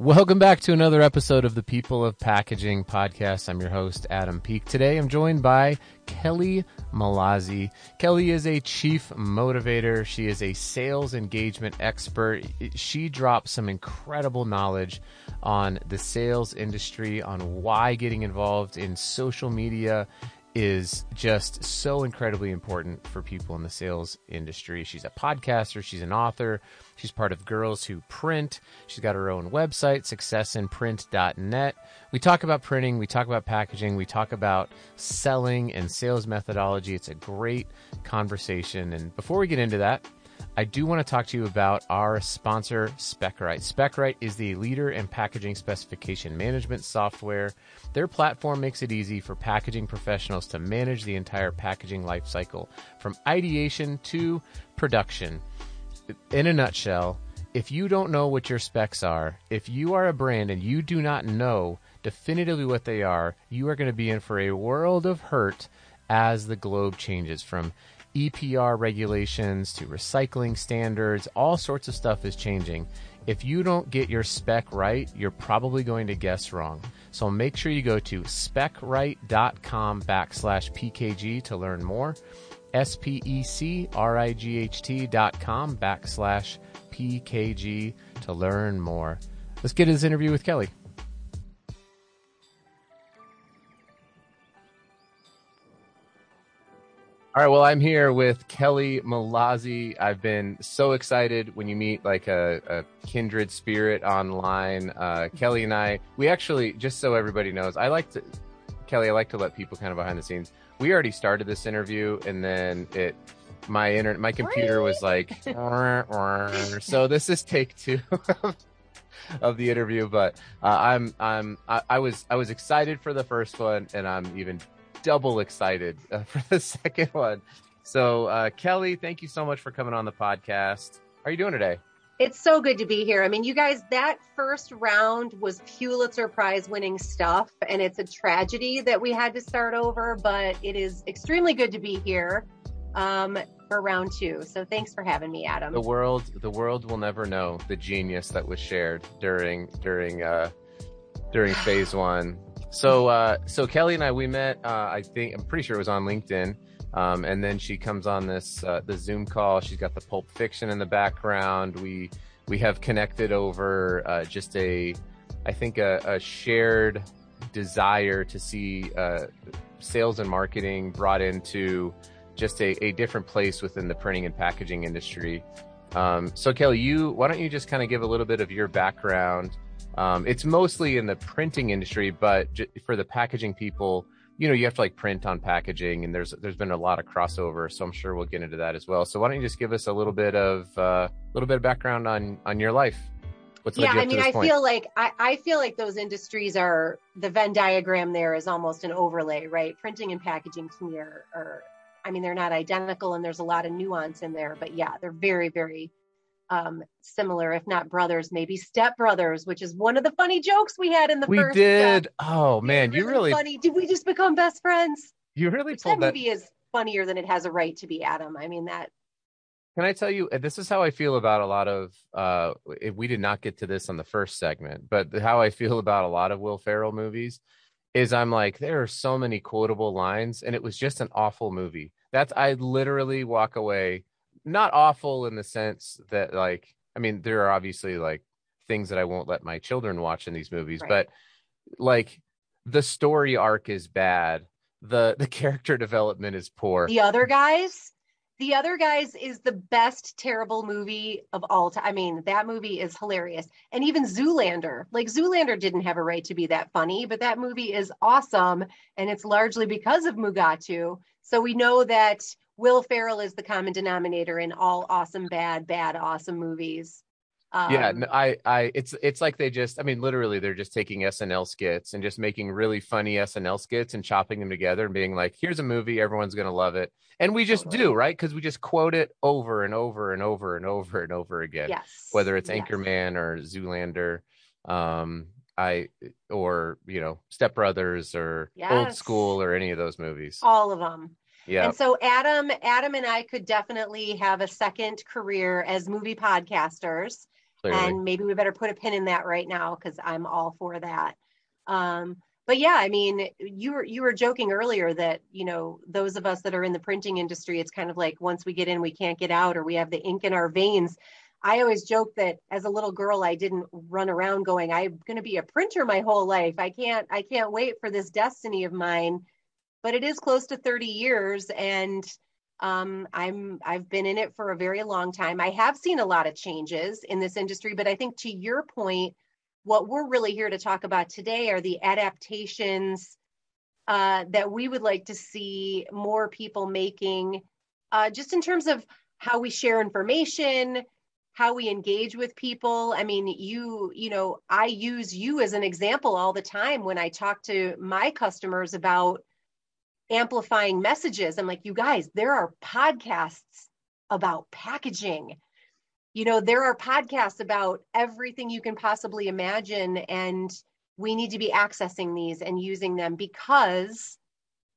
Welcome back to another episode of the People of Packaging podcast. I'm your host, Adam Peek. Today I'm joined by Kelly Mallozzi. Kelly is a chief motivator. She is a sales engagement expert. She drops some incredible knowledge on the sales industry, on why getting involved in social media is just so incredibly important for people in the sales industry. She's a podcaster, she's an author, she's part of Girls Who Print. She's got her own website, successinprint.net. We talk about printing, we talk about packaging, we talk about selling and sales methodology. It's a great conversation. And before we get into that, I do want to talk to you about our sponsor, SpecRight. SpecRight is the leader in packaging specification management software. Their platform makes it easy for packaging professionals to manage the entire packaging lifecycle from ideation to production. In a nutshell, if you don't know what your specs are, if you are a brand and you do not know definitively what they are, you are going to be in for a world of hurt as the globe changes from EPR regulations to recycling standards, all sorts of stuff is changing. If you don't get your spec right, you're probably going to guess wrong. So make sure you go to specright.com backslash PKG to learn more. S P E C R I G H T dot com backslash PKG to learn more. Let's get this interview with Kelly. All right, well, I'm here with Kelly Mallozzi. I've been so excited when you meet like a, a kindred spirit online. Uh, Kelly and I, we actually, just so everybody knows, I like to, Kelly, I like to let people kind of behind the scenes. We already started this interview, and then it, my internet, my computer was like, so this is take two of the interview. But uh, I'm, I'm, I, I was, I was excited for the first one, and I'm even double excited uh, for the second one. So, uh, Kelly, thank you so much for coming on the podcast. How are you doing today? It's so good to be here. I mean, you guys, that first round was Pulitzer Prize winning stuff, and it's a tragedy that we had to start over, but it is extremely good to be here um, for round two. So thanks for having me, Adam. The world, the world will never know the genius that was shared during during uh, during phase one. So, uh, so Kelly and I, we met, uh, I think, I'm pretty sure it was on LinkedIn. Um, and then she comes on this, uh, the Zoom call. She's got the Pulp Fiction in the background. We, we have connected over, uh, just a, I think a, a shared desire to see, uh, sales and marketing brought into just a, a different place within the printing and packaging industry. Um, so Kelly, you, why don't you just kind of give a little bit of your background, um, it's mostly in the printing industry, but j- for the packaging people, you know, you have to like print on packaging, and there's there's been a lot of crossover. So I'm sure we'll get into that as well. So why don't you just give us a little bit of a uh, little bit of background on on your life? What's yeah, I mean, I point? feel like I, I feel like those industries are the Venn diagram. There is almost an overlay, right? Printing and packaging to me are, are I mean, they're not identical, and there's a lot of nuance in there. But yeah, they're very, very um, similar, if not brothers, maybe step brothers, which is one of the funny jokes we had in the we first. We did. oh man, you really funny. Did we just become best friends? You really which pulled that movie is funnier than it has a right to be, Adam. I mean that. Can I tell you? This is how I feel about a lot of. uh if We did not get to this on the first segment, but how I feel about a lot of Will Ferrell movies is I'm like, there are so many quotable lines, and it was just an awful movie. That's I literally walk away not awful in the sense that like I mean there are obviously like things that I won't let my children watch in these movies, right. but like the story arc is bad. The the character development is poor. The other guys, the other guys is the best terrible movie of all time. I mean, that movie is hilarious. And even Zoolander, like Zoolander didn't have a right to be that funny, but that movie is awesome and it's largely because of Mugatu. So we know that Will Ferrell is the common denominator in all awesome, bad, bad, awesome movies. Um, yeah, I, I, it's, it's like they just, I mean, literally, they're just taking SNL skits and just making really funny SNL skits and chopping them together and being like, here's a movie, everyone's gonna love it, and we just totally. do, right? Because we just quote it over and over and over and over and over again. Yes. Whether it's yes. Anchorman or Zoolander, um, I, or you know, Step Brothers or yes. Old School or any of those movies. All of them. Yeah. And so Adam, Adam and I could definitely have a second career as movie podcasters. Clearly. And maybe we better put a pin in that right now because I'm all for that. Um, but yeah, I mean, you were you were joking earlier that you know those of us that are in the printing industry, it's kind of like once we get in, we can't get out, or we have the ink in our veins. I always joke that as a little girl, I didn't run around going, "I'm going to be a printer my whole life. I can't, I can't wait for this destiny of mine." But it is close to 30 years, and um, I'm I've been in it for a very long time. I have seen a lot of changes in this industry, but I think to your point, what we're really here to talk about today are the adaptations uh, that we would like to see more people making, uh, just in terms of how we share information, how we engage with people. I mean, you, you know, I use you as an example all the time when I talk to my customers about amplifying messages. I'm like, you guys, there are podcasts about packaging. You know there are podcasts about everything you can possibly imagine and we need to be accessing these and using them because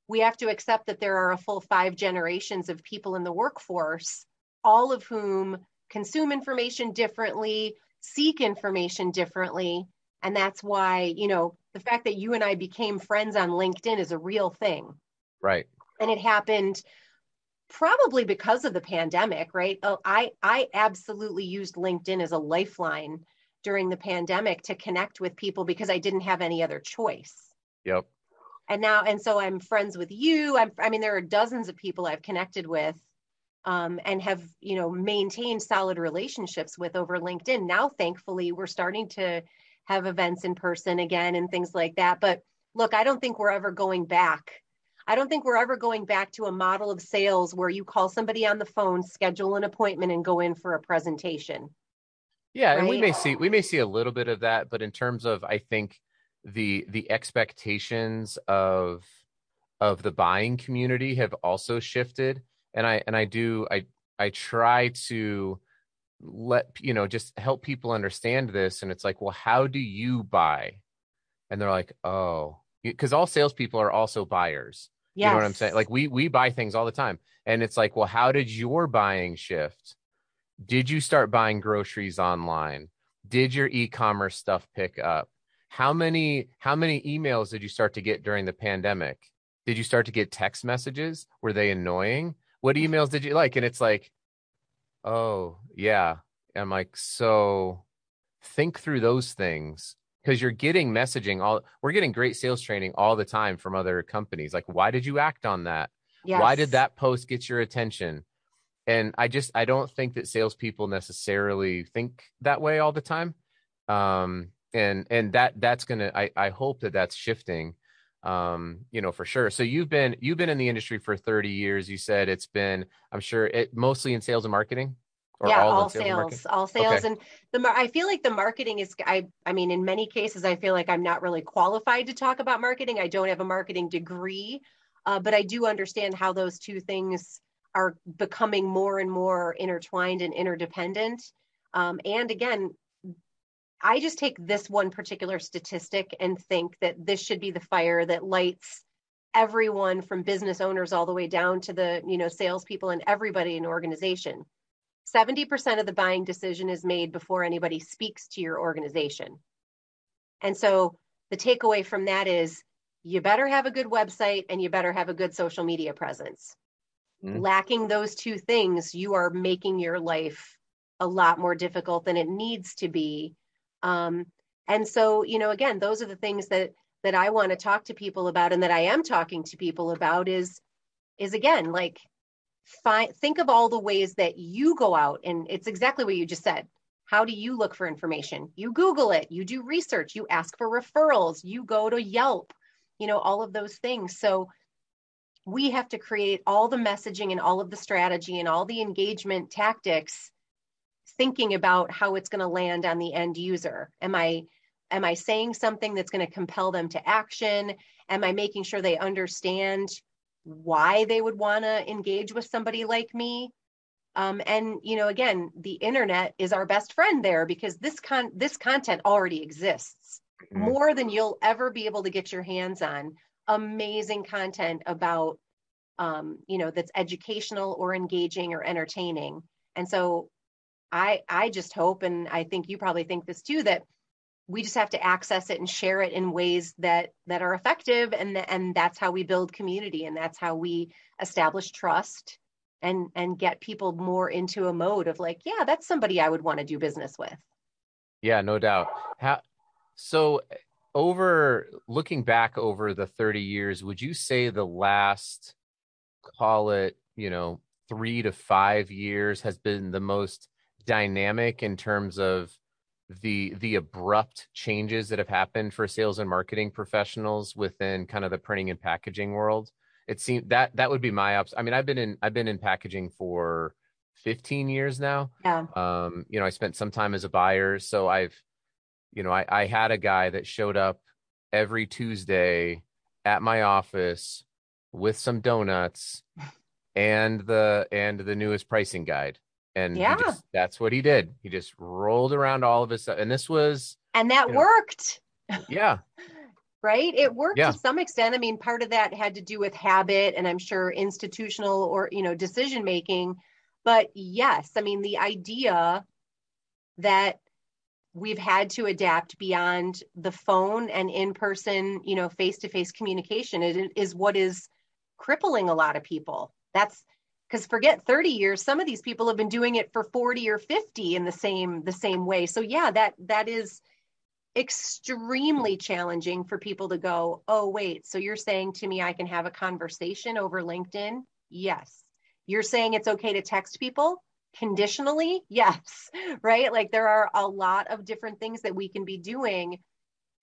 we have to accept that there are a full five generations of people in the workforce all of whom consume information differently seek information differently. And that's why you know the fact that you and i became friends on linkedin is a real thing right and it happened probably because of the pandemic, right? Oh, I I absolutely used LinkedIn as a lifeline during the pandemic to connect with people because I didn't have any other choice. Yep. And now, and so I'm friends with you. I'm, I mean, there are dozens of people I've connected with um, and have, you know, maintained solid relationships with over LinkedIn. Now, thankfully, we're starting to have events in person again and things like that. But look, I don't think we're ever going back I don't think we're ever going back to a model of sales where you call somebody on the phone, schedule an appointment, and go in for a presentation. Yeah, right? and we may see we may see a little bit of that, but in terms of I think the the expectations of of the buying community have also shifted, and I and I do I I try to let you know just help people understand this, and it's like, well, how do you buy? And they're like, oh, because all salespeople are also buyers. Yes. You know what I'm saying? Like we we buy things all the time. And it's like, well, how did your buying shift? Did you start buying groceries online? Did your e-commerce stuff pick up? How many how many emails did you start to get during the pandemic? Did you start to get text messages? Were they annoying? What emails did you like? And it's like, oh, yeah. I'm like, so think through those things because you're getting messaging all we're getting great sales training all the time from other companies like why did you act on that? Yes. why did that post get your attention? And i just i don't think that salespeople necessarily think that way all the time um and and that that's gonna i i hope that that's shifting um you know for sure. So you've been you've been in the industry for 30 years you said it's been i'm sure it mostly in sales and marketing yeah, all, all sales, all sales, okay. and the I feel like the marketing is. I I mean, in many cases, I feel like I'm not really qualified to talk about marketing. I don't have a marketing degree, uh, but I do understand how those two things are becoming more and more intertwined and interdependent. Um, and again, I just take this one particular statistic and think that this should be the fire that lights everyone from business owners all the way down to the you know salespeople and everybody in organization 70% of the buying decision is made before anybody speaks to your organization. And so the takeaway from that is you better have a good website and you better have a good social media presence. Mm. Lacking those two things, you are making your life a lot more difficult than it needs to be. Um, and so, you know, again, those are the things that that I want to talk to people about and that I am talking to people about is is again like find think of all the ways that you go out and it's exactly what you just said. How do you look for information? You google it you do research you ask for referrals you go to yelp you know all of those things. So we have to create all the messaging and all of the strategy and all the engagement tactics thinking about how it's going to land on the end user. Am i am i saying something that's going to compel them to action? Am i making sure they understand why they would want to engage with somebody like me. Um, and you know again the internet is our best friend there because this con this content already exists. Mm-hmm. more than you'll ever be able to get your hands on amazing content about um, you know that's educational or engaging or entertaining. And so I I just hope and I think you probably think this too that we just have to access it and share it in ways that that are effective and and that's how we build community and that's how we establish trust and and get people more into a mode of like yeah that's somebody i would want to do business with. Yeah no doubt. How so over looking back over the 30 years would you say the last call it you know 3 to 5 years has been the most dynamic in terms of the the abrupt changes that have happened for sales and marketing professionals within kind of the printing and packaging world it seems that that would be my ups i mean i've been in i've been in packaging for 15 years now. Yeah. Um you know i spent some time as a buyer so i've you know i i had a guy that showed up every tuesday at my office with some donuts and the and the newest pricing guide and yeah. just, that's what he did. He just rolled around all of his stuff and this was and that worked. Yeah. Right? It worked yeah. to some extent. I mean part of that had to do with habit and i'm sure institutional or you know decision making but yes i mean the idea that we've had to adapt beyond the phone and in person you know face to face communication it is what is crippling a lot of people. That's because forget 30 years some of these people have been doing it for 40 or 50 in the same the same way. So yeah that that is extremely challenging for people to go oh wait so you're saying to me i can have a conversation over linkedin? Yes. You're saying it's okay to text people? Conditionally? Yes right? Like there are a lot of different things that we can be doing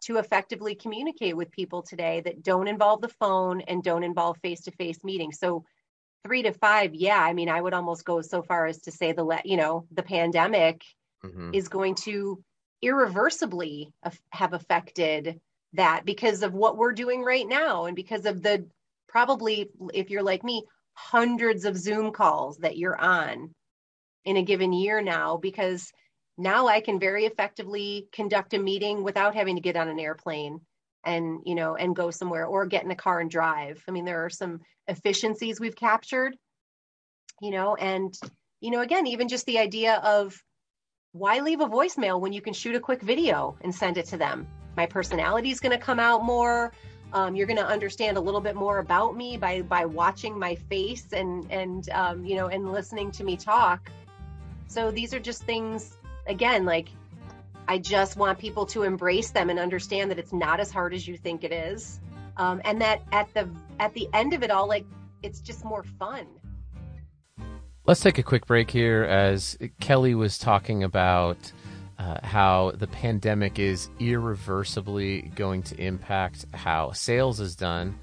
to effectively communicate with people today that don't involve the phone and don't involve face-to-face meetings. So three to five, yeah. I mean, I would almost go so far as to say the you know the pandemic mm-hmm. is going to irreversibly have affected that because of what we're doing right now and because of the probably if you're like me hundreds of zoom calls that you're on in a given year now because now i can very effectively conduct a meeting without having to get on an airplane and you know and go somewhere or get in a car and drive. I mean there are some efficiencies we've captured you know and you know again even just the idea of why leave a voicemail when you can shoot a quick video and send it to them? My personality is going to come out more. Um, you're going to understand a little bit more about me by by watching my face and and um, you know and listening to me talk. So these are just things again like I just want people to embrace them and understand that it's not as hard as you think it is. Um, and that at the at the end of it all, like it's just more fun. Let's take a quick break here as Kelly was talking about uh, how the pandemic is irreversibly going to impact how sales is done.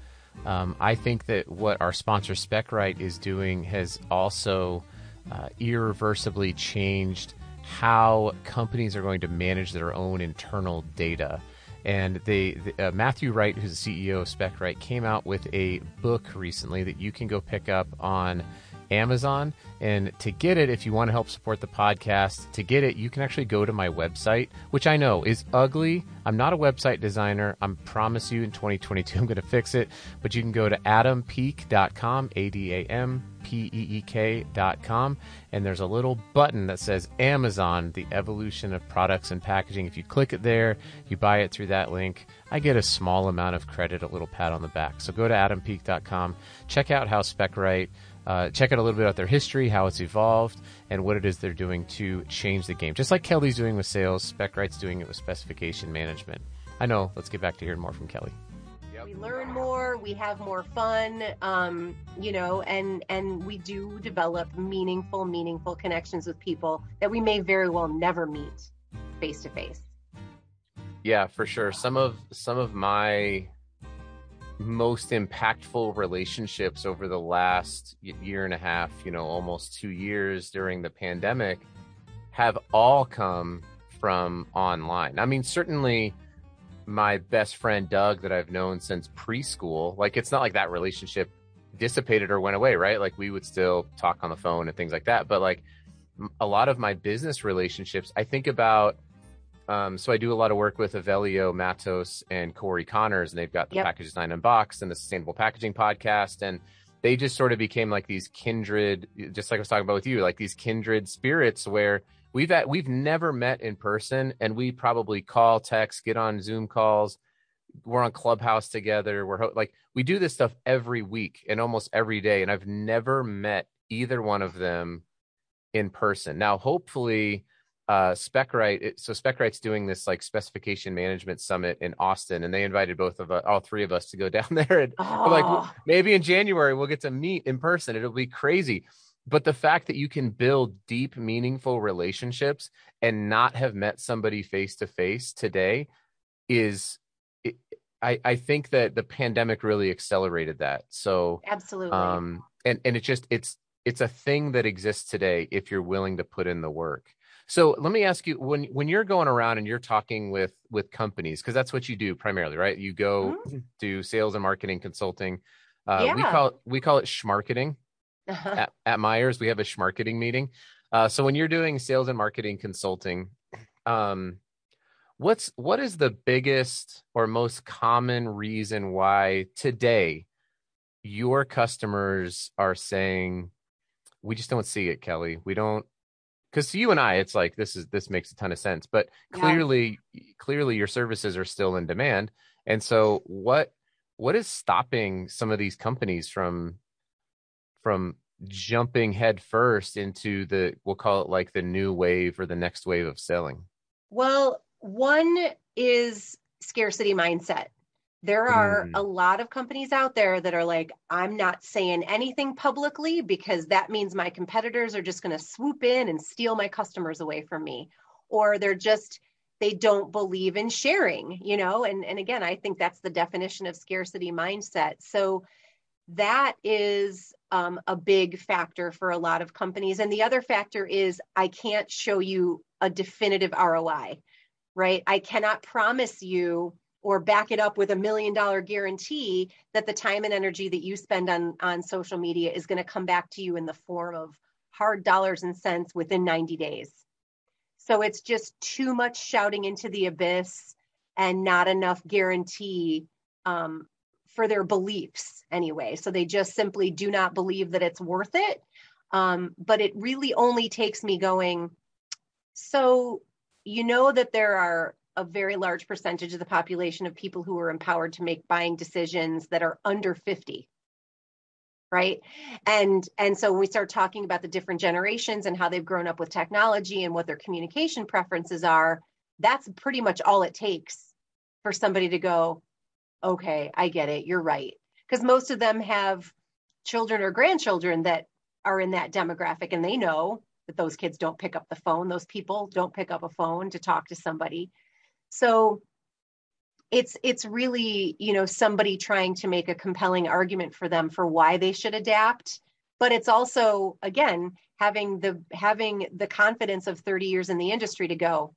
Um, I think that what our sponsor SpecRight is doing has also uh, irreversibly changed how companies are going to manage their own internal data. And they, uh, Matthew Wright, who's the CEO of SpecRight, came out with a book recently that you can go pick up on Amazon. And to get it, if you want to help support the podcast, to get it, you can actually go to my website, which I know is ugly. I'm not a website designer. I promise you in 2022 I'm going to fix it. But you can go to adampeek.com, A D A M P E E K.com, and there's a little button that says Amazon, the evolution of products and packaging. If you click it there, you buy it through that link. I get a small amount of credit, a little pat on the back. So go to adampeek.com, check out how SpecRight uh, check out a little bit about their history, how it's evolved, and what it is they're doing to change the game. Just like Kelly's doing with sales, SpecRight's doing it with specification management. I know. Let's get back to hearing more from Kelly. We learn more, we have more fun, um, you know, and and we do develop meaningful, meaningful connections with people that we may very well never meet face to face. Yeah, for sure. Some of some of my most impactful relationships over the last year and a half, you know, almost two years during the pandemic have all come from online. I mean, certainly my best friend Doug that I've known since preschool, like it's not like that relationship dissipated or went away, right? Like we would still talk on the phone and things like that. But like a lot of my business relationships, I think about um, so I do a lot of work with Avelio Matos and Corey Connors, and they've got the yep. Package Design Unboxed and the Sustainable Packaging podcast, and they just sort of became like these kindred, just like I was talking about with you, like these kindred spirits where we've at, we've never met in person and we probably call text get on zoom calls we're on clubhouse together we're ho- like we do this stuff every week and almost every day and i've never met either one of them in person now hopefully uh SpecRight so SpecRight's doing this like specification management summit in austin and they invited both of us all three of us to go down there and oh. like maybe in january we'll get to meet in person it'll be crazy but the fact that you can build deep meaningful relationships and not have met somebody face to face today is I, I think that the pandemic really accelerated that. So absolutely. Um, and, and it just, it's, it's a thing that exists today if you're willing to put in the work. So let me ask you when, when you're going around and you're talking with, with companies, cause that's what you do primarily, right? You go mm-hmm. do sales and marketing consulting. Uh, yeah. we call, we call it schmarketing uh-huh. at, at Meyers. We have a schmarketing meeting. Uh, so when you're doing sales and marketing consulting, um, what's what is the biggest or most common reason why today your customers are saying we just don't see it kelly we don't because to you and i it's like this is this makes a ton of sense but clearly yeah. clearly your services are still in demand and so what what is stopping some of these companies from from jumping headfirst into the we'll call it like the new wave or the next wave of selling well one is scarcity mindset. There are mm. a lot of companies out there that are like, I'm not saying anything publicly because that means my competitors are just going to swoop in and steal my customers away from me. Or they're just, they don't believe in sharing, you know? And, and again, I think that's the definition of scarcity mindset. So that is um, a big factor for a lot of companies. And the other factor is I can't show you a definitive ROI right? I cannot promise you or back it up with a million dollar guarantee that the time and energy that you spend on on social media is going to come back to you in the form of hard dollars and cents within 90 days. So it's just too much shouting into the abyss and not enough guarantee um, for their beliefs anyway. So they just simply do not believe that it's worth it. Um, but it really only takes me going, so you know that there are a very large percentage of the population of people who are empowered to make buying decisions that are under 50 right? And and so when we start talking about the different generations and how they've grown up with technology and what their communication preferences are that's pretty much all it takes for somebody to go okay i get it you're right. Because most of them have children or grandchildren that are in that demographic and they know that those kids don't pick up the phone. Those people don't pick up a phone to talk to somebody so it's it's really you know somebody trying to make a compelling argument for them for why they should adapt. But it's also again having the having the confidence of 30 years in the industry to go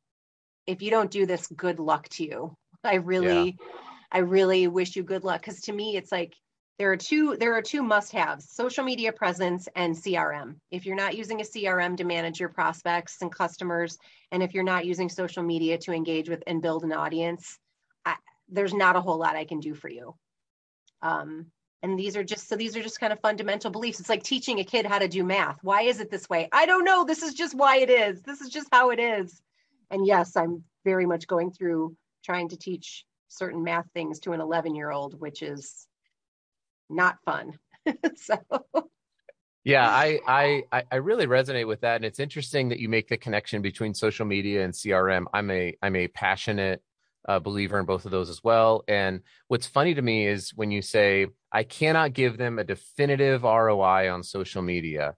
if you don't do this good luck to you. I really yeah. i really wish you good luck. Because to me it's like there are two there are two must haves social media presence and crm if you're not using a crm to manage your prospects and customers and if you're not using social media to engage with and build an audience I, there's not a whole lot i can do for you. Um, and these are just so these are just kind of fundamental beliefs. It's like teaching a kid how to do math. Why is it this way? I don't know. This is just why it is. This is just how it is. And yes i'm very much going through trying to teach certain math things to an 11 year old which is not fun. so yeah I, I i really resonate with that. And it's interesting that you make the connection between social media and crm i'm a i'm a passionate uh, believer in both of those as well. And what's funny to me is when you say i cannot give them a definitive roi on social media.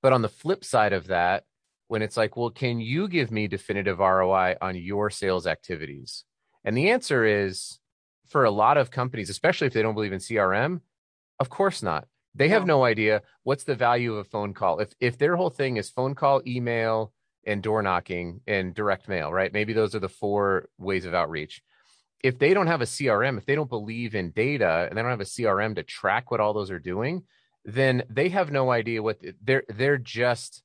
But on the flip side of that when it's like well can you give me definitive roi on your sales activities? And the answer is for a lot of companies especially if they don't believe in crm of course not. They have no. no idea what's the value of a phone call. If if their whole thing is phone call, email, and door knocking and direct mail, right? Maybe those are the four ways of outreach. If they don't have a CRM, if they don't believe in data and they don't have a CRM to track what all those are doing, then they have no idea what they're they're just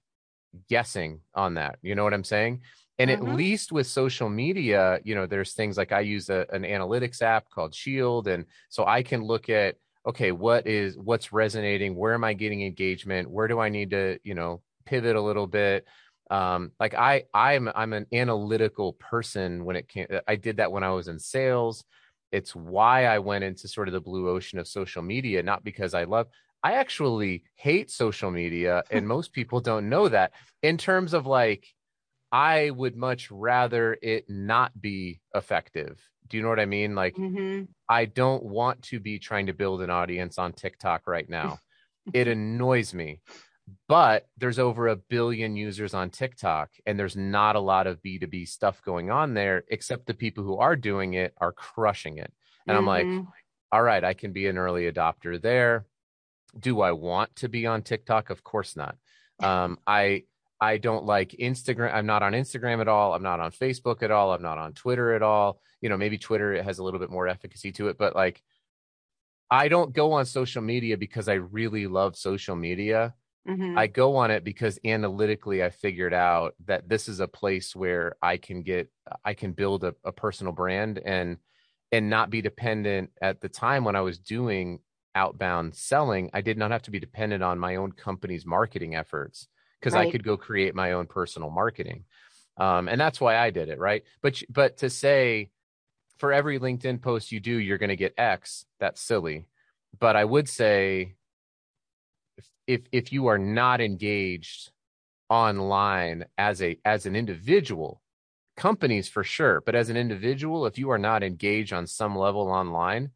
guessing on that. You know what I'm saying? And mm-hmm. at least with social media, you know, there's things like I use a, an analytics app called Shield, and so I can look at okay what is what's resonating where am i getting engagement where do i need to you know pivot a little bit Um, like I, I'm, I'm an analytical person when it came. I did that when I was in sales. It's why I went into sort of the blue ocean of social media, not because I love. I actually hate social media, and most people don't know that. In terms of like, I would much rather it not be effective. Do you know what I mean? Like, hmm I don't want to be trying to build an audience on TikTok right now. it annoys me. But there's over a billion users on TikTok, and there's not a lot of B2B stuff going on there, except the people who are doing it are crushing it. And I'm like, Mhm. all right, I can be an early adopter there. Do I want to be on TikTok? Of course not. Um, I I don't like Instagram. I'm not on Instagram at all. I'm not on Facebook at all. I'm not on Twitter at all. You know, maybe Twitter it has a little bit more efficacy to it, but like I don't go on social media because I really love social media. Mhm. I go on it because analytically I figured out that this is a place where I can get I can build a, a personal brand and and not be dependent at the time when I was doing outbound selling, I did not have to be dependent on my own company's marketing efforts because I could go create my own personal marketing. Um, and that's why I did it, right? But but to say for every LinkedIn post you do, you're going to get X, that's silly. But I would say if, if if you are not engaged online as a as an individual, companies for sure, but as an individual, if you are not engaged on some level online,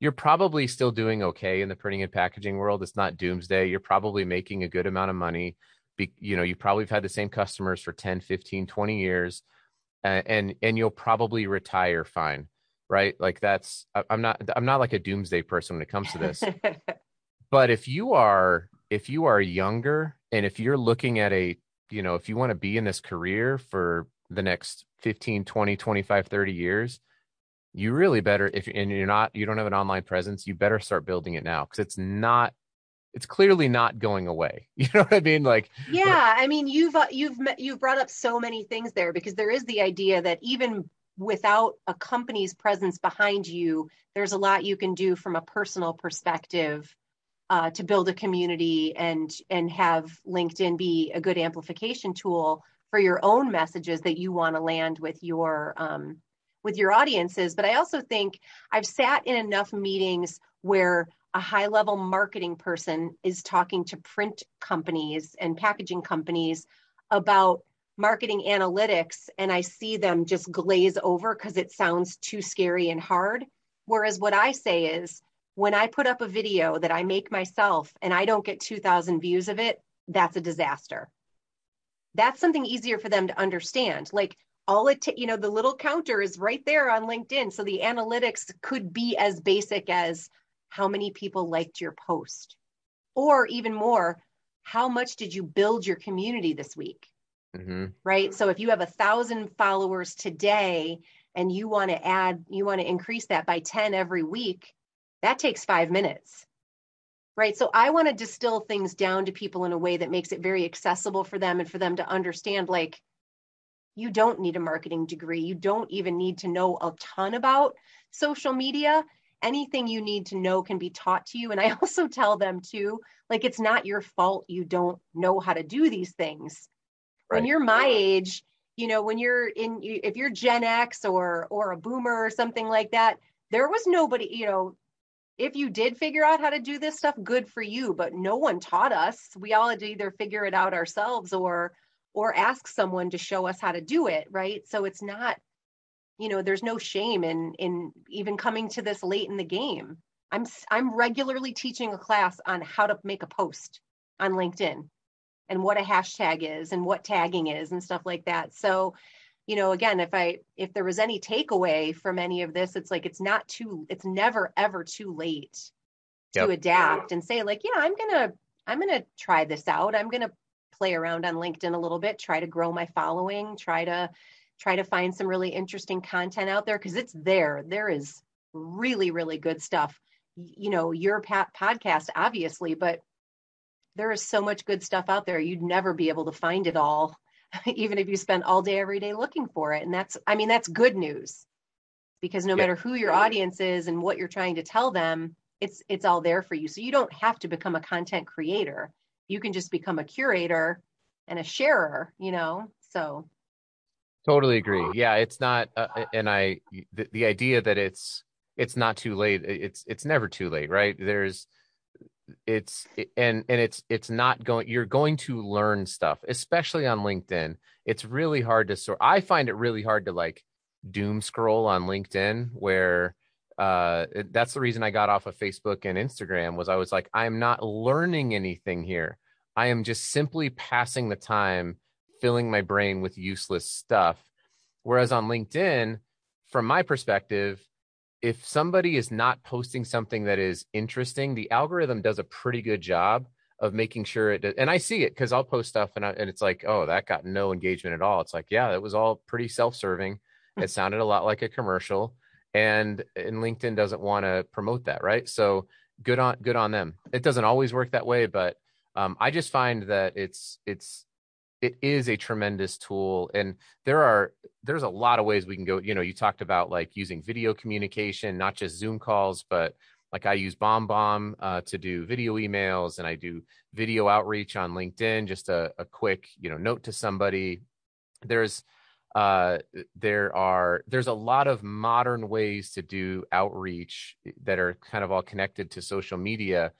you're probably still doing okay in the printing and packaging world. It's not doomsday. You're probably making a good amount of money. Be, you know, you probably have had the same customers for 10, 15, 20 years and and, and you'll probably retire fine, right? Like that's I'm not I'm not like a doomsday person when it comes to this. but if you are if you are younger and if you're looking at a you know if you want to be in this career for the next 15 20 25 30 years you really better if and you're not you don't have an online presence you better start building it now because it's not it's clearly not going away. You know what i mean? Like yeah i mean you've uh, you've met, you've brought up so many things there because there is the idea that even without a company's presence behind you there's a lot you can do from a personal perspective uh, to build a community and and have linkedin be a good amplification tool for your own messages that you want to land with your um, with your audiences. But i also think i've sat in enough meetings where a high level marketing person is talking to print companies and packaging companies about marketing analytics and i see them just glaze over because it sounds too scary and hard. Whereas what i say is when i put up a video that i make myself and i don't get 2000 views of it that's a disaster. That's something easier for them to understand. Like all it you know the little counter is right there on linkedin so the analytics could be as basic as how many people liked your post? Or even more how much did you build your community this week? Mhm, right? So if you have a thousand followers today and you want to add you want to increase that by 10 every week that takes five minutes. Right? So i want to distill things down to people in a way that makes it very accessible for them and for them to understand like you don't need a marketing degree. You don't even need to know a ton about social media anything you need to know can be taught to you. And i also tell them too like it's not your fault you don't know how to do these things. When you're my age you know when you're in if you're gen x or or a boomer or something like that there was nobody you know if you did figure out how to do this stuff good for you. But no one taught us. We all had to either figure it out ourselves or or ask someone to show us how to do it right? So it's not you know there's no shame in in even coming to this late in the game. I'm i'm regularly teaching a class on how to make a post on linkedin and what a hashtag is and what tagging is and stuff like that. So you know again if i if there was any takeaway from any of this it's like it's not too it's never ever too late to adapt and say like yeah i'm gonna i'm gonna try this out. I'm gonna play around on linkedin a little bit try to grow my following try to try to find some really interesting content out there because it's there. There is really really good stuff. You know your podcast obviously but there is so much good stuff out there you'd never be able to find it all even if you spent all day every day looking for it. And that's i mean that's good news because no Yeah. matter who your audience is and what you're trying to tell them it's it's all there for you. So you don't have to become a content creator. You can just become a curator and a sharer, you know? So totally agree. Yeah. It's not, uh, and I, the, the idea that it's, it's not too late. It's, it's never too late, right? There's, it's and and it's it's not going you're going to learn stuff especially on linkedin it's really hard to sort i find it really hard to like doom scroll on linkedin where uh that's the reason i got off of facebook and instagram was i was like i'm not learning anything here i am just simply passing the time filling my brain with useless stuff whereas on linkedin from my perspective if somebody is not posting something that is interesting, the algorithm does a pretty good job of making sure it. Does, and I see it because I'll post stuff and I, and it's like, oh, that got no engagement at all. It's like, yeah, that was all pretty self-serving. Hmm. It sounded a lot like a commercial, and and LinkedIn doesn't want to promote that, right? So good on good on them. It doesn't always work that way, but um, I just find that it's it's it is a tremendous tool and there are there's a lot of ways we can go you know you talked about like using video communication not just zoom calls but like i use BombBomb uh, to do video emails and i do video outreach on linkedin just a, a quick you know note to somebody. There's uh there are there's a lot of modern ways to do outreach that are kind of all connected to social media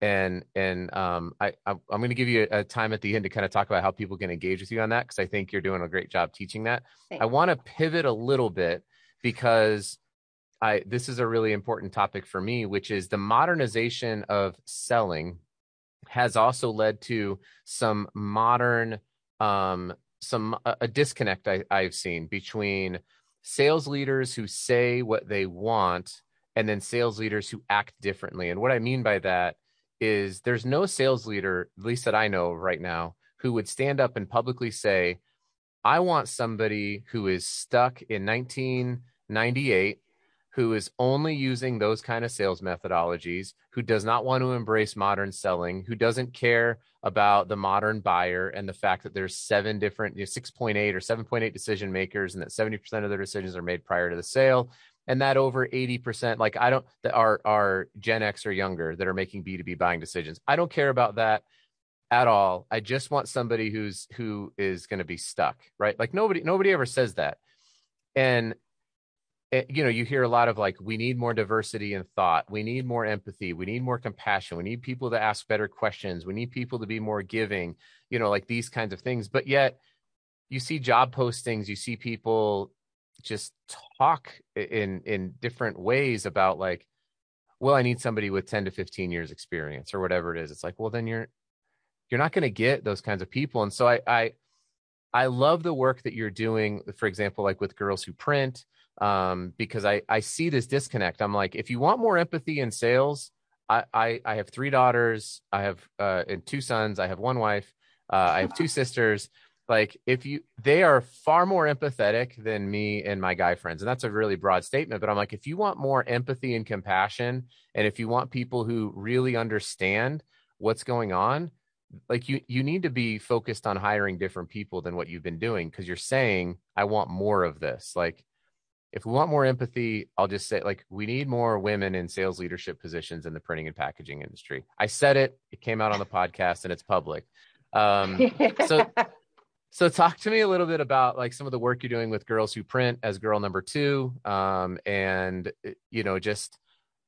and and um, I I'm, going to give you a, time at the end to kind of talk about how people can engage with you on that because I think you're doing a great job teaching that. Thanks. I want to pivot a little bit because I this is a really important topic for me, which is the modernization of selling has also led to some modern um, some a, a disconnect I, I've seen between sales leaders who say what they want and then sales leaders who act differently. And what I mean by that is there's no sales leader, at least that I know right now, who would stand up and publicly say, I want somebody who is stuck in 1998, who is only using those kind of sales methodologies, who does not want to embrace modern selling, who doesn't care about the modern buyer and the fact that there's seven different, you know, 6.8 or 7.8 decision makers and that 70% of their decisions are made prior to the sale and that over 80% like i don't that are are gen x or younger that are making b2b buying decisions. I don't care about that at all. I just want somebody who's who is going to be stuck right? Like nobody nobody ever says that. And eh, you know you hear a lot of like we need more diversity in thought. We need more empathy. We need more compassion. We need people to ask better questions. We need people to be more giving you know like these kinds of things. But yet you see job postings. You see people just talk in in different ways about like well i need somebody with 10 to 15 years experience or whatever it is. It's like well then you're you're not going to get those kinds of people. And so i i i love the work that you're doing for example like with girls who print um, because i i see this disconnect. I'm like if you want more empathy in sales i i, I have three daughters. I have uh and two sons. I have one wife. Uh, i have two sisters like if you they are far more empathetic than me and my guy friends and that's a really broad statement but i'm like if you want more empathy and compassion and if you want people who really understand what's going on like you you need to be focused on hiring different people than what you've been doing because you're saying i want more of this. Like if we want more empathy i'll just say like we need more women in sales leadership positions in the printing and packaging industry. I said it it came out on the podcast and it's public. Um so so talk to me a little bit about like some of the work you're doing with girls who print as girl number two um, and eh, you know just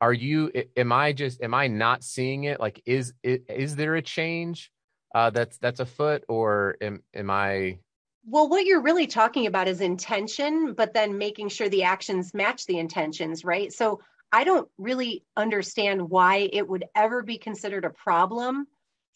are you am i just am i not seeing it? Like is is there a change uh, that's that's afoot or am, am i well what you're really talking about is intention but then making sure the actions match the intentions right? So i don't really understand why it would ever be considered a problem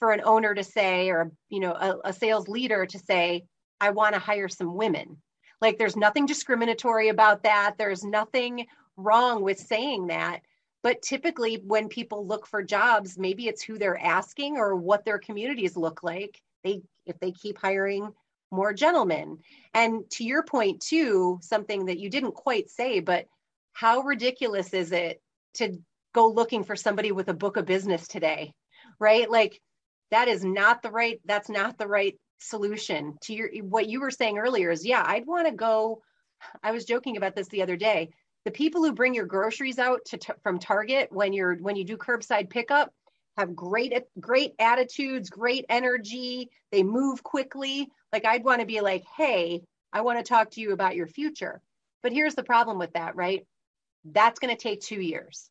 for an owner to say or you know a, a sales leader to say i want to hire some women. Like there's nothing discriminatory about that. There's nothing wrong with saying that. But typically when people look for jobs maybe it's who they're asking or what their communities look like. They if they keep hiring more gentlemen. And to your point too something that you didn't quite say but how ridiculous is it to go looking for somebody with a book of business today right? Like that is not the right that's not the right solution to your what you were saying earlier is yeah i'd want to go i was joking about this the other day the people who bring your groceries out to from target when you're when you do curbside pickup have great great attitudes, great energy, they move quickly. Like I'd want to be like, "Hey, I want to talk to you about your future." But here's the problem with that, right? That's going to take 2 years.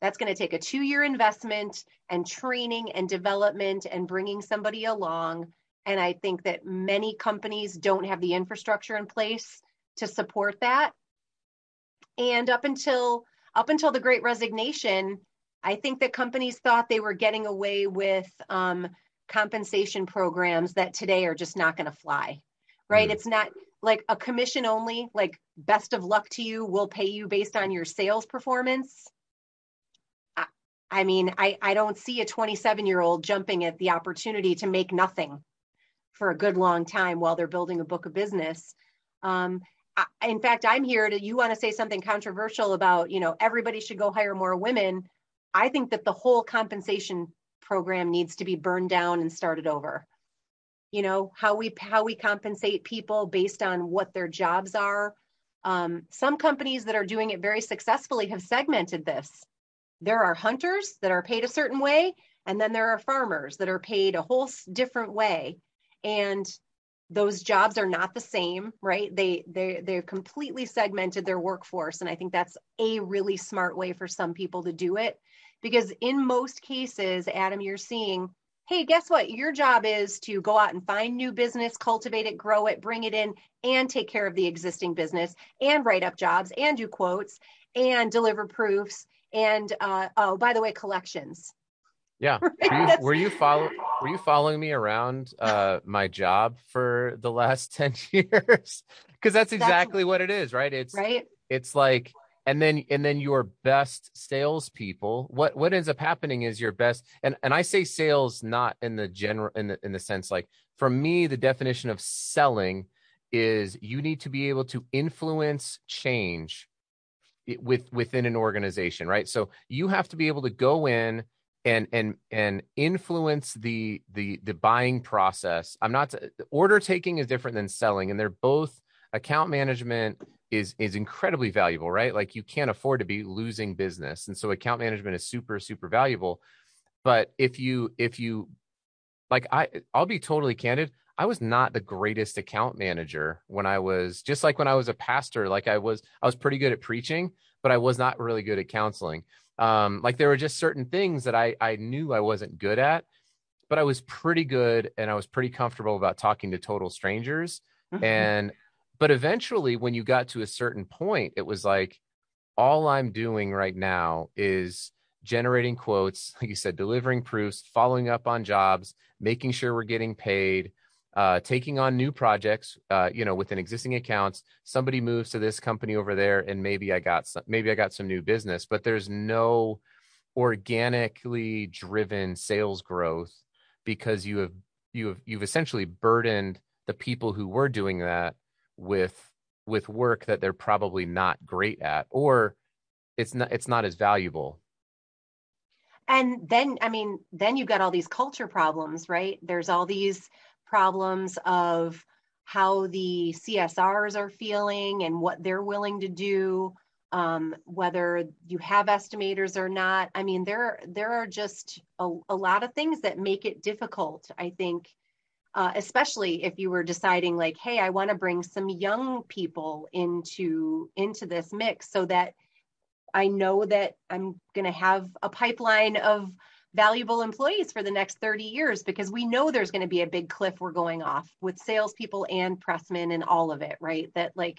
That's going to take a 2-year investment and training and development and bringing somebody along and I think that many companies don't have the infrastructure in place to support that. And up until up until the Great Resignation, I think that companies thought they were getting away with um, compensation programs that today are just not going to fly. Right? Mm. It's not like a commission only, like best of luck to you, we'll pay you based on your sales performance. I, mean, I, I don't see a 27 year old jumping at the opportunity to make nothing for a good long time while they're building a book of business. Um, I, in fact, I'm here to, you want to say something controversial about, you know, everybody should go hire more women. I think that the whole compensation program needs to be burned down and started over. You know, how we, how we compensate people based on what their jobs are. Um, some companies that are doing it very successfully have segmented this. There are hunters that are paid a certain way, and then there are farmers that are paid a whole different way. And those jobs are not the same right? They they they're completely segmented their workforce and i think that's a really smart way for some people to do it. Because in most cases adam you're seeing hey guess what? Your job is to go out and find new business cultivate it grow it bring it in and take care of the existing business and write up jobs and do quotes and deliver proofs and uh, oh by the way collections yeah. Were you, were follow were you following me around uh my job for the last 10 years? Because that's exactly that's, what it is, right? It's right. It's like and then and then your best salespeople, what what ends up happening is your best and and I say sales not in the general in the in the sense like for me, the definition of selling is you need to be able to influence change with within an organization, right? So you have to be able to go in and and and influence the the the buying process. I'm not order taking is different than selling and they're both account management is is incredibly valuable right? Like you can't afford to be losing business and so account management is super super valuable. But if you if you like i i'll be totally candid i was not the greatest account manager when i was just like when i was a pastor like i was i was pretty good at preaching but i was not really good at counseling um, like there were just certain things that I I knew I wasn't good at, but I was pretty good and I was pretty comfortable about talking to total strangers. Mm-hmm. And but eventually, when you got to a certain point, it was like all I'm doing right now is generating quotes, like you said, delivering proofs, following up on jobs, making sure we're getting paid, uh, taking on new projects, uh, you know, within existing accounts. Somebody moves to this company over there, and maybe I got some, maybe I got some new business, but there's no organically driven sales growth because you have you have you've essentially burdened the people who were doing that with with work that they're probably not great at or it's not it's not as valuable and then i mean then you've got all these culture problems right there's all these problems of how the CSRs are feeling and what they're willing to do, um, whether you have estimators or not. I mean, there there are just a, a lot of things that make it difficult. I think, uh, especially if you were deciding like, hey, I want to bring some young people into into this mix so that I know that I'm going to have a pipeline of valuable employees for the next 30 years because we know there's going to be a big cliff we're going off with salespeople and pressmen and all of it, right? That like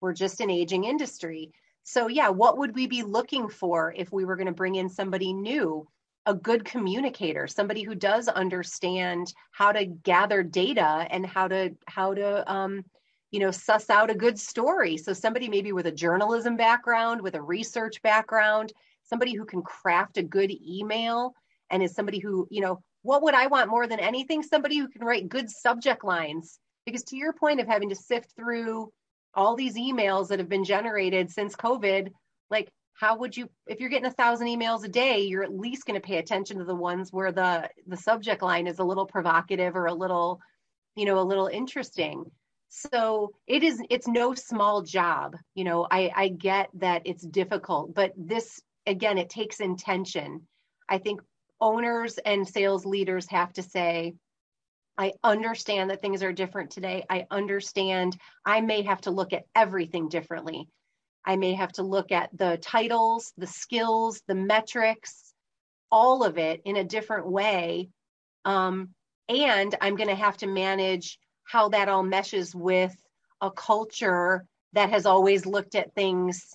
we're just an aging industry. So, yeah, what would we be looking for if we were going to bring in somebody new? A good communicator, somebody who does understand how to gather data and how to how to um, you know suss out a good story. So somebody maybe with a journalism background, with a research background, somebody who can craft a good email and is somebody who, you know, what would I want more than anything? Somebody who can write good subject lines. Because to your point of having to sift through all these emails that have been generated since COVID, like how would you if you're getting a thousand emails a day you're at least going to pay attention to the ones where the the subject line is a little provocative or a little you know a little interesting so it is it's no small job you know i i get that it's difficult but this again, it takes intention. I think owners and sales leaders have to say, I understand that things are different today. I understand I may have to look at everything differently. I may have to look at the titles, the skills, the metrics, all of it in a different way. Um, and I'm going to have to manage how that all meshes with a culture that has always looked at things,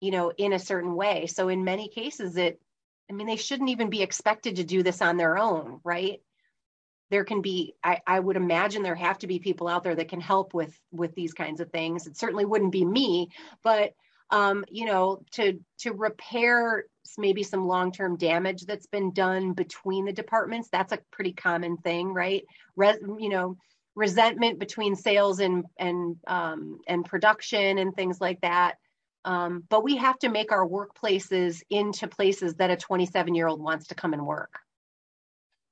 you know, in a certain way. So in many cases, it, I mean, they shouldn't even be expected to do this on their own, right? there can be I, I would imagine there have to be people out there that can help with with these kinds of things. It certainly wouldn't be me but um, you know to to repair maybe some long-term damage that's been done between the departments that's a pretty common thing right? Res, you know resentment between sales and and um, and production and things like that um, but we have to make our workplaces into places that a 27 year old wants to come and work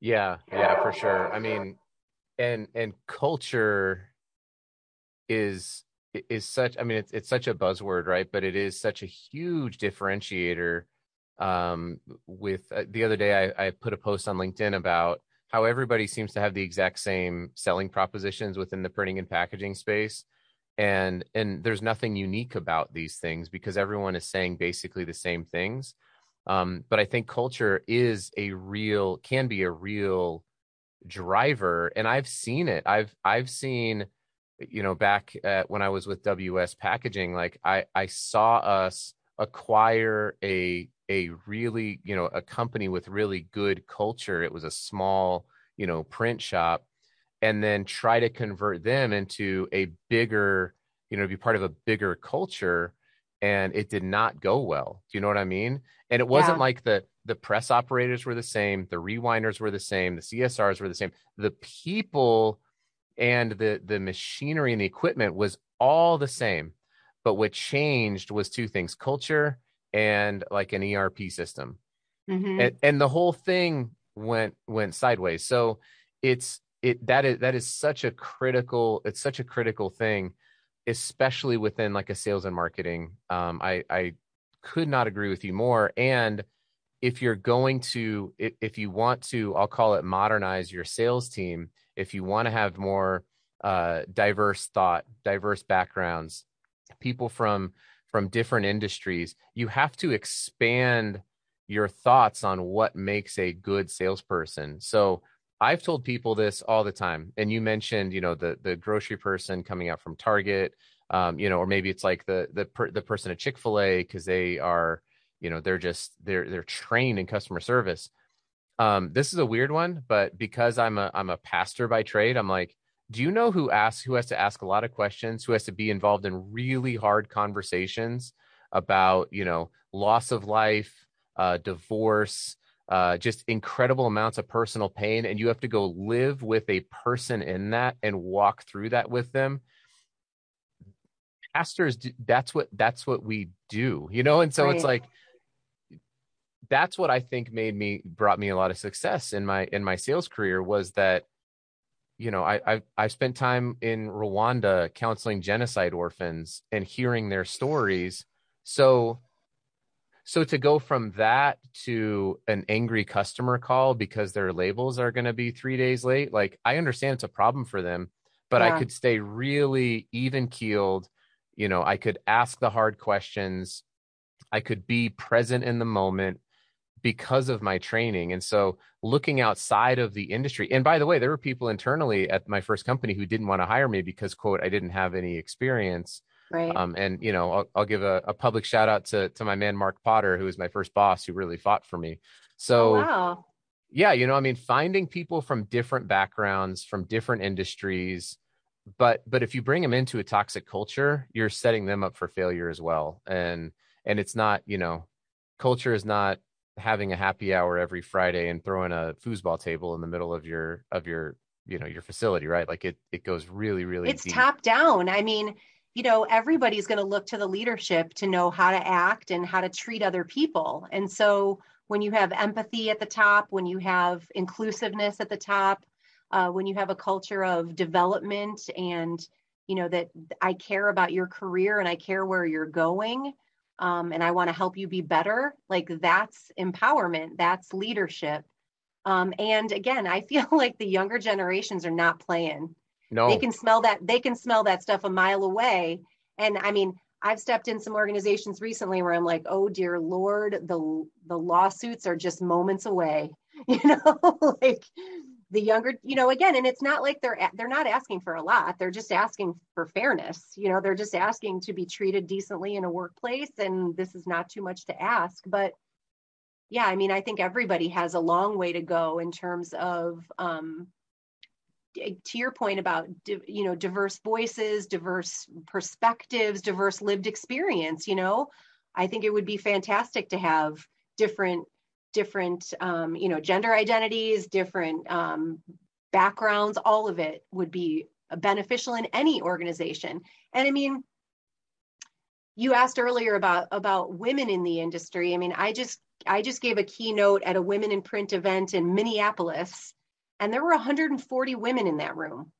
yeah, yeah, for sure. I mean, and and culture is is such I mean it's it's such a buzzword, right? But it is such a huge differentiator um with uh, the other day I I put a post on LinkedIn about how everybody seems to have the exact same selling propositions within the printing and packaging space and and there's nothing unique about these things because everyone is saying basically the same things um, but I think culture is a real, can be a real driver, and I've seen it. I've I've seen, you know, back when I was with WS Packaging, like I I saw us acquire a a really you know a company with really good culture. It was a small you know print shop, and then try to convert them into a bigger you know be part of a bigger culture and it did not go well. Do you know what I mean? And it wasn't yeah. like the the press operators were the same, the rewinders were the same, the CSRs were the same. The people and the the machinery and the equipment was all the same. But what changed was two things: culture and like an ERP system. Mm-hmm. And, and the whole thing went went sideways. So it's it that is that is such a critical it's such a critical thing especially within like a sales and marketing. Um, I, I could not agree with you more. And if you're going to, if, you want to, I'll call it modernize your sales team, if you want to have more uh, diverse thought, diverse backgrounds, people from from different industries, you have to expand your thoughts on what makes a good salesperson. So I've told people this all the time, and you mentioned, you know, the the grocery person coming out from Target, um, you know, or maybe it's like the the per, the person at Chick Fil A because they are, you know, they're just they're they're trained in customer service. Um, this is a weird one, but because I'm a I'm a pastor by trade, I'm like, do you know who asks who has to ask a lot of questions, who has to be involved in really hard conversations about, you know, loss of life, uh, divorce, uh, just incredible amounts of personal pain, and you have to go live with a person in that and walk through that with them. Pastors, that's what that's what we do, you know. And so right. it's like that's what I think made me brought me a lot of success in my in my sales career was that you know I I I spent time in Rwanda counseling genocide orphans and hearing their stories. So so to go from that to an angry customer call because their labels are going to be three days late, like I understand it's a problem for them, but yeah. I could stay really even keeled. You know, I could ask the hard questions. I could be present in the moment because of my training. And so looking outside of the industry, and by the way, there were people internally at my first company who didn't want to hire me because, quote, I didn't have any experience. Right. Um, and you know, I'll, I'll give a, a, public shout out to to my man Mark Potter, who was my first boss, who really fought for me. So, oh, wow. yeah, you know, I mean, finding people from different backgrounds, from different industries, but but if you bring them into a toxic culture, you're setting them up for failure as well. And and it's not, you know, culture is not having a happy hour every Friday and throwing a foosball table in the middle of your of your you know your facility, right? Like it it goes really really. It's deep. top down. I mean you know everybody's going to look to the leadership to know how to act and how to treat other people and so when you have empathy at the top when you have inclusiveness at the top uh, when you have a culture of development and you know that i care about your career and i care where you're going um, and I want to help you be better, like that's empowerment, that's leadership. Um, and again, I feel like the younger generations are not playing. No, They can smell that. They can smell that stuff a mile away. And I mean, I've stepped in some organizations recently where I'm like, oh dear Lord, the the lawsuits are just moments away. You know, like the younger, you know, again, and it's not like they're they're not asking for a lot. They're just asking for fairness. You know, they're just asking to be treated decently in a workplace, and this is not too much to ask. But yeah, I mean, I think everybody has a long way to go in terms of um, to your point about you know diverse voices diverse perspectives diverse lived experience you know i think it would be fantastic to have different different um, you know gender identities different um, backgrounds. All of it would be beneficial in any organization. And i mean you asked earlier about about women in the industry. I mean i just i just gave a keynote at a women in print event in minneapolis and there were 140 women in that room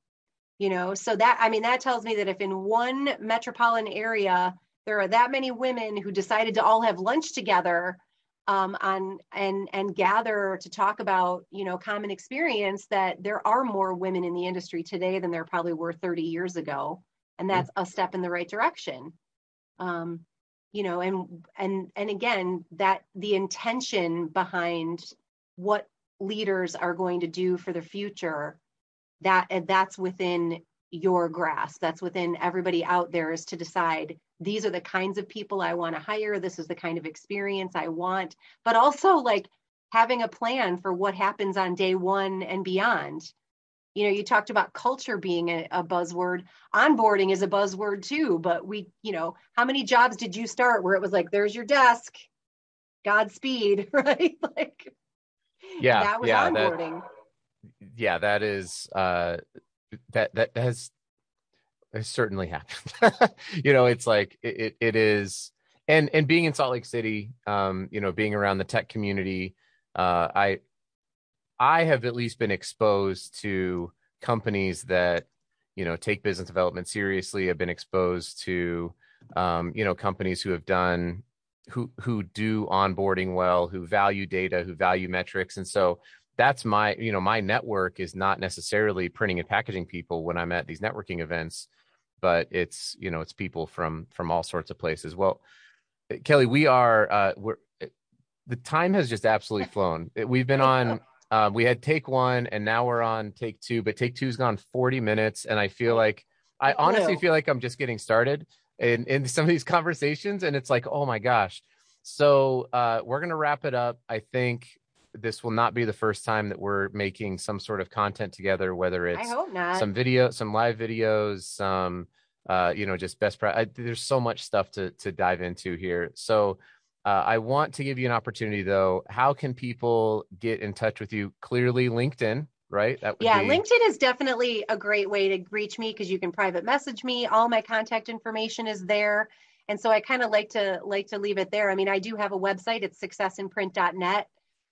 you know? So that i mean that tells me that if in one metropolitan area there are that many women who decided to all have lunch together um, on and and gather to talk about you know common experience that there are more women in the industry today than there probably were 30 years ago. And that's a step in the right direction. Um, you know and and and again that the intention behind what leaders are going to do for the future that that's within your grasp. That's within everybody out there is to decide these are the kinds of people i want to hire. This is the kind of experience i want. But also like having a plan for what happens on day one and beyond. You know you talked about culture being a, a buzzword. Onboarding is a buzzword too but we you know how many jobs did you start where it was like there's your desk godspeed right? Like yeah, that was yeah, that- yeah, that is uh, that that has, has certainly happened. you know, it's like it, it, is, and and being in Salt Lake City, um, you know, being around the tech community, uh, I I have at least been exposed to companies that you know take business development seriously. I've been exposed to um, you know companies who have done who who do onboarding well, who value data, who value metrics, and so that's my you know my network is not necessarily printing and packaging people when i'm at these networking events but it's you know it's people from from all sorts of places. Well kelly we are uh we're the time has just absolutely flown. We've been on uh, we had take one and now we're on take two but take two's gone 40 minutes and i feel like i honestly feel like i'm just getting started in in some of these conversations and it's like oh my gosh. So uh we're gonna wrap it up. I think this will not be the first time that we're making some sort of content together whether i it's hope not. some video some live videos some uh you know just best pra- I, there's so much stuff to to dive into here. So uh, i want to give you an opportunity though. How can people get in touch with you? Clearly linkedin right? That would yeah be linkedin is definitely a great way to reach me because you can private message me. All my contact information is there. And so i kind of like to like to leave it there. I mean i do have a website. It's successinprint.net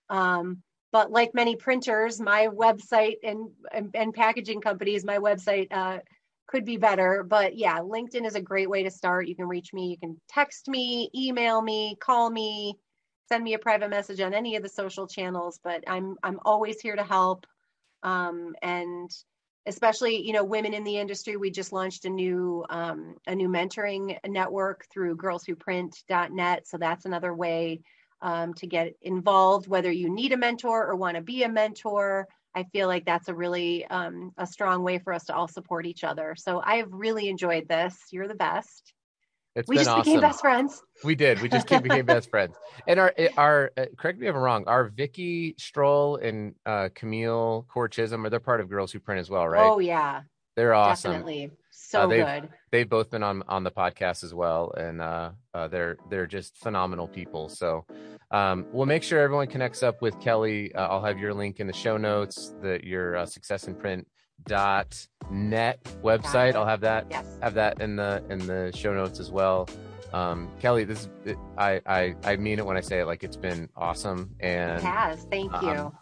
um, but like many printers my website and, and and packaging companies my website uh, could be better. But yeah linkedin is a great way to start. You can reach me. You can text me email me call me send me a private message on any of the social channels. But i'm i'm always here to help um, and especially you know women in the industry we just launched a new um, a new mentoring network through girlswhoprint.net so that's another way um, to get involved whether you need a mentor or want to be a mentor. I feel like that's a really um, a strong way for us to all support each other. So i've really enjoyed this. You're the best it's we just awesome. became best friends. We did. We just became best friends. And our our uh, correct me if i'm wrong our Vicki Strull and uh camille Chisholm are they're part of girls who print as well right? Oh yeah. They're awesome. Definitely. So Uh, they've- good. they've both been on on the podcast as well. And uh, uh they're they're just phenomenal people. So um we'll make sure everyone connects up with kelly. Uh, i'll have your link in the show notes the your uh, success in print dot net website i'll have that yes have that in the in the show notes as well um kelly this is I, I i mean it when i say it like it's been awesome it and has thank you um,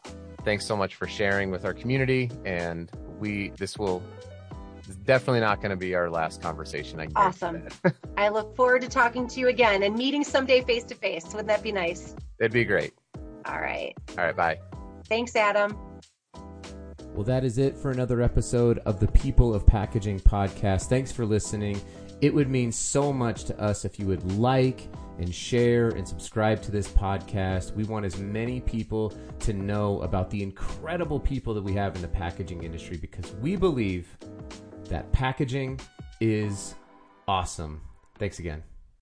thanks so much for sharing with our community and we this will definitely not going to be our last conversation. I awesome. I look forward to talking to you again and meeting someday face to face. Wouldn't that be nice? It'd be great. All right. All right. Bye. Thanks, Adam. Well, that is it for another episode of the People of Packaging podcast. Thanks for listening. It would mean so much to us if you would like and share and subscribe to this podcast. We want as many people to know about the incredible people that we have in the packaging industry because we believe that packaging is awesome. Thanks again.